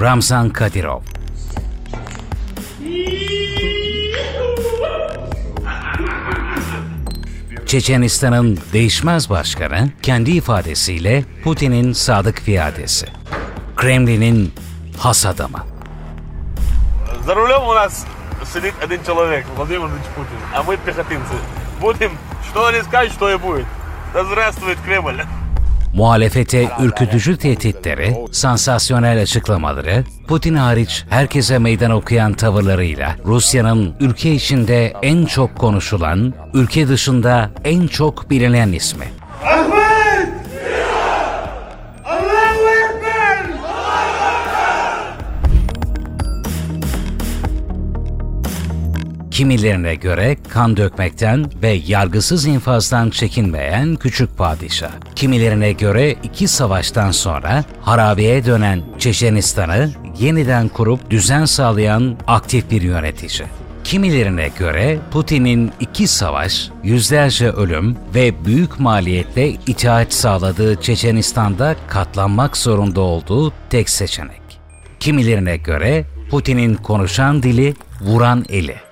Ramzan Kadyrov. Çeçenistan'ın değişmez başkanı kendi ifadesiyle Putin'in sadık piyadesi. Kremlin'in has adamı. За рулем у нас сидит один человек, Владимир Владимирович Путин, а мы пехотинцы. Будем, что они скажут, что и будет. Да здравствует Кремль. Muhalefete ürkütücü tehditleri, sansasyonel açıklamaları, Putin hariç herkese meydan okuyan tavırlarıyla Rusya'nın ülke içinde en çok konuşulan, ülke dışında en çok bilinen ismi. Kimilerine göre kan dökmekten ve yargısız infazdan çekinmeyen küçük padişah. Kimilerine göre iki savaştan sonra harabeye dönen Çeçenistan'ı yeniden kurup düzen sağlayan aktif bir yönetici. Kimilerine göre Putin'in iki savaş, yüzlerce ölüm ve büyük maliyetle itaat sağladığı Çeçenistan'da katlanmak zorunda olduğu tek seçenek. Kimilerine göre Putin'in konuşan dili, vuran eli.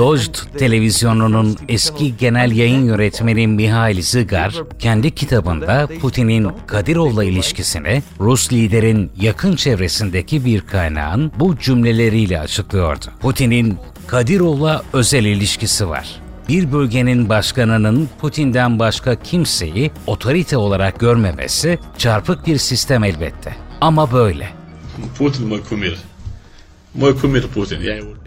Dojd televizyonunun eski genel yayın yönetmeni Mihail Zigar, kendi kitabında Putin'in Kadirov'la ilişkisini Rus liderin yakın çevresindeki bir kaynağın bu cümleleriyle açıklıyordu. Putin'in Kadirov'la özel ilişkisi var bir bölgenin başkanının Putin'den başka kimseyi otorite olarak görmemesi çarpık bir sistem elbette. Ama böyle. Putin makumir.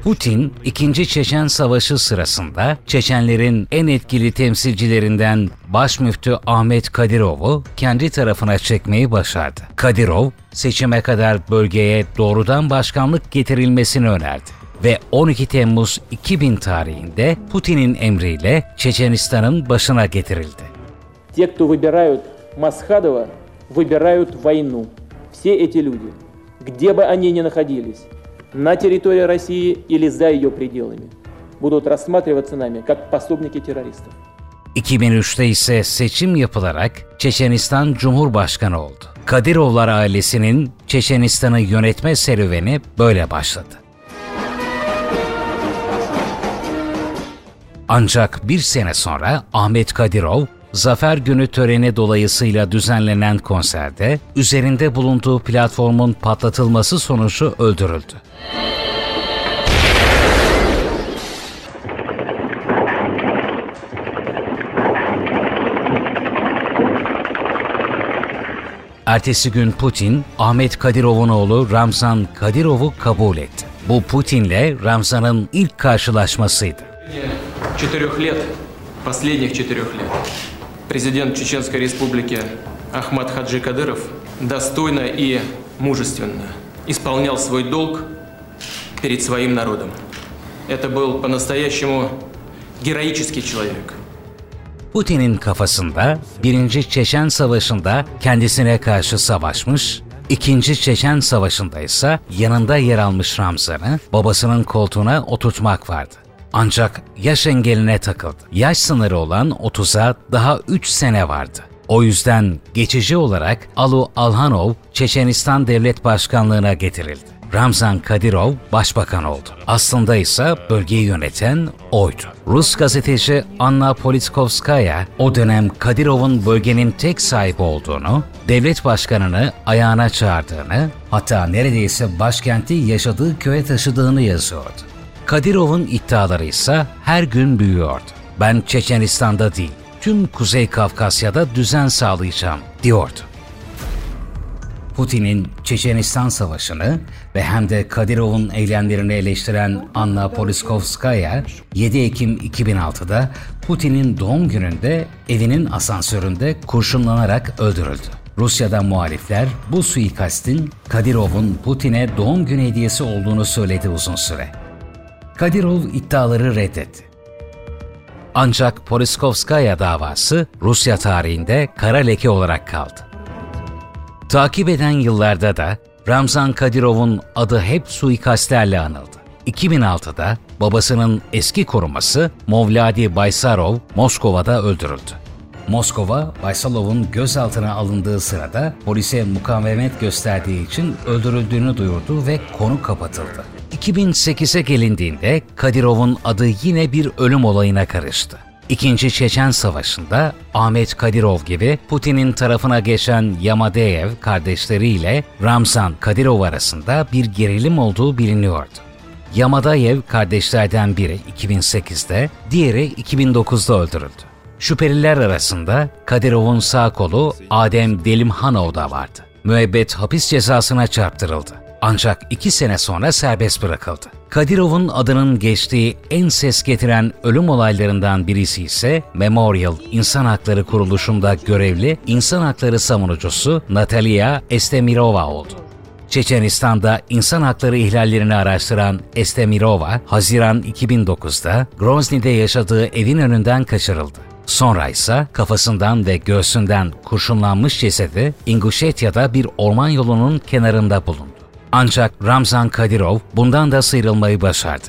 Putin, 2. Çeçen Savaşı sırasında Çeçenlerin en etkili temsilcilerinden Başmüftü Ahmet Kadirov'u kendi tarafına çekmeyi başardı. Kadirov, seçime kadar bölgeye doğrudan başkanlık getirilmesini önerdi ve 12 Temmuz 2000 tarihinde Putin'in emriyle Çeçenistan'ın başına getirildi. Те, кто выбирают Масхадова, выбирают войну. Все эти люди, где бы они ни находились, на территории России или за ее пределами, будут рассматриваться нами как пособники террористов. 2003'te ise seçim yapılarak Çeçenistan Cumhurbaşkanı oldu. Kadirovlar ailesinin Çeçenistan'ı yönetme serüveni böyle başladı. Ancak bir sene sonra Ahmet Kadirov, Zafer Günü töreni dolayısıyla düzenlenen konserde üzerinde bulunduğu platformun patlatılması sonucu öldürüldü. Ertesi gün Putin, Ahmet Kadirov'un oğlu Ramzan Kadirov'u kabul etti. Bu Putin'le Ramzan'ın ilk karşılaşmasıydı. четырех лет, последних четырех лет, Президент Чеченской Республики Ахмад Хаджи Кадыров достойно и мужественно исполнял свой долг перед своим народом. Это был по-настоящему героический человек. Putin'in kafasında 1. Çeçen Savaşı'nda kendisine karşı savaşmış, 2. Çeçen Savaşı'nda ise yanında yer almış Ramzan'ı babasının koltuğuna oturtmak vardı. Ancak yaş engeline takıldı. Yaş sınırı olan 30'a daha 3 sene vardı. O yüzden geçici olarak Alu Alhanov Çeçenistan Devlet Başkanlığına getirildi. Ramzan Kadirov başbakan oldu. Aslında ise bölgeyi yöneten oydu. Rus gazeteci Anna Politkovskaya o dönem Kadirov'un bölgenin tek sahibi olduğunu, devlet başkanını ayağına çağırdığını, hatta neredeyse başkenti yaşadığı köye taşıdığını yazıyordu. Kadirov'un iddiaları ise her gün büyüyordu. Ben Çeçenistan'da değil, tüm Kuzey Kafkasya'da düzen sağlayacağım diyordu. Putin'in Çeçenistan Savaşı'nı ve hem de Kadirov'un eylemlerini eleştiren Anna Politkovskaya 7 Ekim 2006'da Putin'in doğum gününde evinin asansöründe kurşunlanarak öldürüldü. Rusya'da muhalifler bu suikastin Kadirov'un Putin'e doğum günü hediyesi olduğunu söyledi uzun süre. Kadirov iddiaları reddetti. Ancak Poliskovskaya davası Rusya tarihinde kara leke olarak kaldı. Takip eden yıllarda da Ramzan Kadirov'un adı hep suikastlerle anıldı. 2006'da babasının eski koruması Movladi Baysarov Moskova'da öldürüldü. Moskova, Baysalov'un gözaltına alındığı sırada polise mukavemet gösterdiği için öldürüldüğünü duyurdu ve konu kapatıldı. 2008'e gelindiğinde Kadirov'un adı yine bir ölüm olayına karıştı. İkinci Çeçen Savaşı'nda Ahmet Kadirov gibi Putin'in tarafına geçen Yamadeyev kardeşleriyle Ramzan Kadirov arasında bir gerilim olduğu biliniyordu. Yamadayev kardeşlerden biri 2008'de, diğeri 2009'da öldürüldü. Şüpheliler arasında Kadirov'un sağ kolu Adem Delimhanov da vardı. Müebbet hapis cezasına çarptırıldı. Ancak iki sene sonra serbest bırakıldı. Kadirov'un adının geçtiği en ses getiren ölüm olaylarından birisi ise Memorial İnsan Hakları Kuruluşu'nda görevli insan hakları savunucusu Natalia Estemirova oldu. Çeçenistan'da insan hakları ihlallerini araştıran Estemirova, Haziran 2009'da Grozny'de yaşadığı evin önünden kaçırıldı. Sonra ise kafasından ve göğsünden kurşunlanmış cesedi Ingushetya'da bir orman yolunun kenarında bulundu. Ancak Ramzan Kadirov bundan da sıyrılmayı başardı.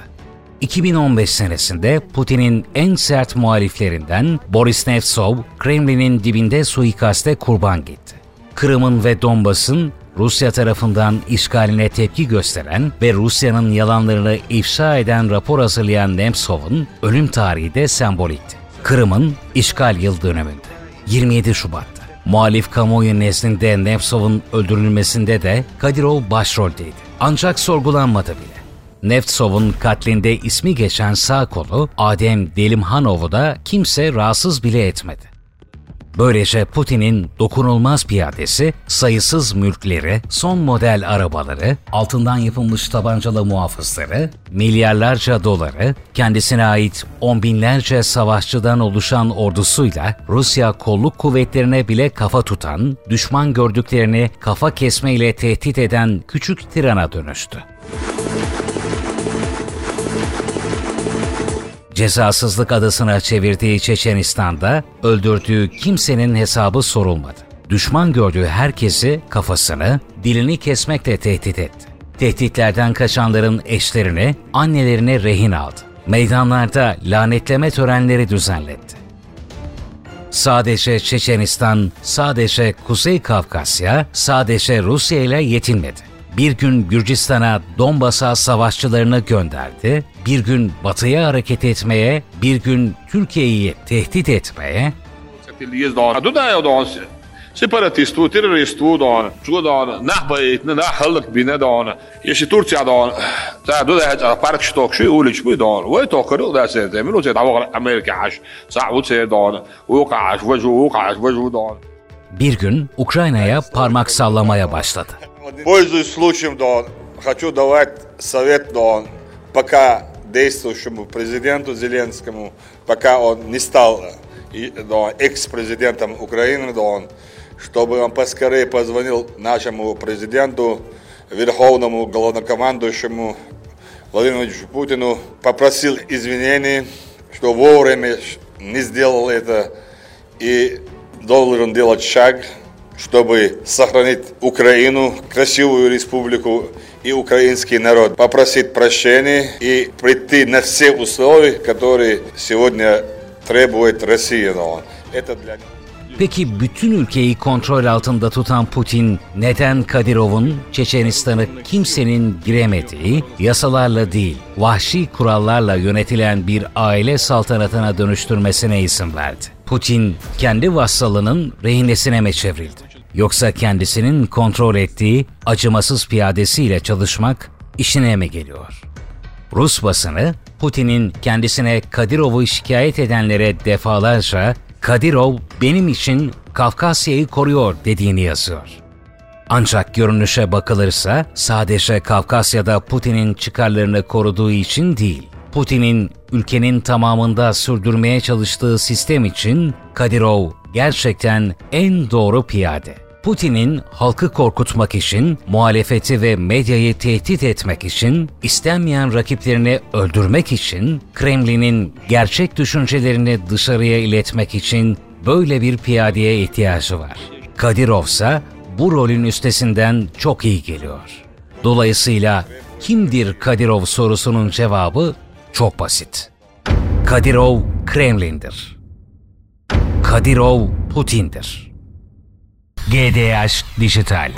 2015 senesinde Putin'in en sert muhaliflerinden Boris Nemtsov, Kremlin'in dibinde suikaste kurban gitti. Kırım'ın ve Donbas'ın Rusya tarafından işgaline tepki gösteren ve Rusya'nın yalanlarını ifşa eden rapor hazırlayan Nemtsov'un ölüm tarihi de sembolikti. Kırım'ın işgal yıl dönümünde 27 Şubat'ta. Muhalif kamuoyu nezdinde Nemtsov'un öldürülmesinde de Kadirov başroldeydi. Ancak sorgulanmadı bile. Nevtsov'un katlinde ismi geçen sağ kolu Adem Delimhanov'u da kimse rahatsız bile etmedi. Böylece Putin'in dokunulmaz piyadesi, sayısız mülkleri, son model arabaları, altından yapılmış tabancalı muhafızları, milyarlarca doları, kendisine ait on binlerce savaşçıdan oluşan ordusuyla Rusya kolluk kuvvetlerine bile kafa tutan, düşman gördüklerini kafa kesmeyle tehdit eden küçük tirana dönüştü. Cezasızlık adasına çevirdiği Çeçenistan'da öldürdüğü kimsenin hesabı sorulmadı. Düşman gördüğü herkesi kafasını, dilini kesmekle tehdit etti. Tehditlerden kaçanların eşlerini, annelerine rehin aldı. Meydanlarda lanetleme törenleri düzenletti. Sadece Çeçenistan, sadece Kuzey Kafkasya, sadece Rusya ile yetinmedi bir gün Gürcistan'a Donbas'a savaşçılarını gönderdi, bir gün batıya hareket etmeye, bir gün Türkiye'yi tehdit etmeye, separatistu, terroristu don, şu don, nah bine don, yeşi Turciya don, ta do da park stok şu uliç bu don, ve tokarı da se de, milo se da Amerika aş, sa u se don, u kaş, ve ju, u kaş, ve ju don. Bir gün Ukrayna'ya parmak sallamaya başladı. Пользуясь случаем, да, хочу давать совет, да, пока действующему президенту Зеленскому, пока он не стал да, экс-президентом Украины, да, он, чтобы он поскорее позвонил нашему президенту, верховному главнокомандующему Владимиру Путину, попросил извинений, что вовремя не сделал это и должен делать шаг чтобы сохранить Украину, красивую республику и украинский народ, попросить прощения и прийти на все условия, которые сегодня требует Россия. Это для Peki bütün ülkeyi kontrol altında tutan Putin neden Kadirov'un Çeçenistan'ı kimsenin giremediği, yasalarla değil, vahşi kurallarla yönetilen bir aile saltanatına dönüştürmesine izin verdi? Putin kendi vassalının rehinesine mi çevrildi? Yoksa kendisinin kontrol ettiği acımasız piyadesiyle çalışmak işine mi geliyor? Rus basını Putin'in kendisine Kadirov'u şikayet edenlere defalarca Kadirov benim için Kafkasya'yı koruyor dediğini yazıyor. Ancak görünüşe bakılırsa sadece Kafkasya'da Putin'in çıkarlarını koruduğu için değil, Putin'in ülkenin tamamında sürdürmeye çalıştığı sistem için Kadirov gerçekten en doğru piyade. Putin'in halkı korkutmak için, muhalefeti ve medyayı tehdit etmek için, istenmeyen rakiplerini öldürmek için, Kremlin'in gerçek düşüncelerini dışarıya iletmek için böyle bir piyadeye ihtiyacı var. Kadirov ise bu rolün üstesinden çok iyi geliyor. Dolayısıyla kimdir Kadirov sorusunun cevabı çok basit. Kadirov Kremlin'dir. Kadirov Putin'dir. GDH Dijital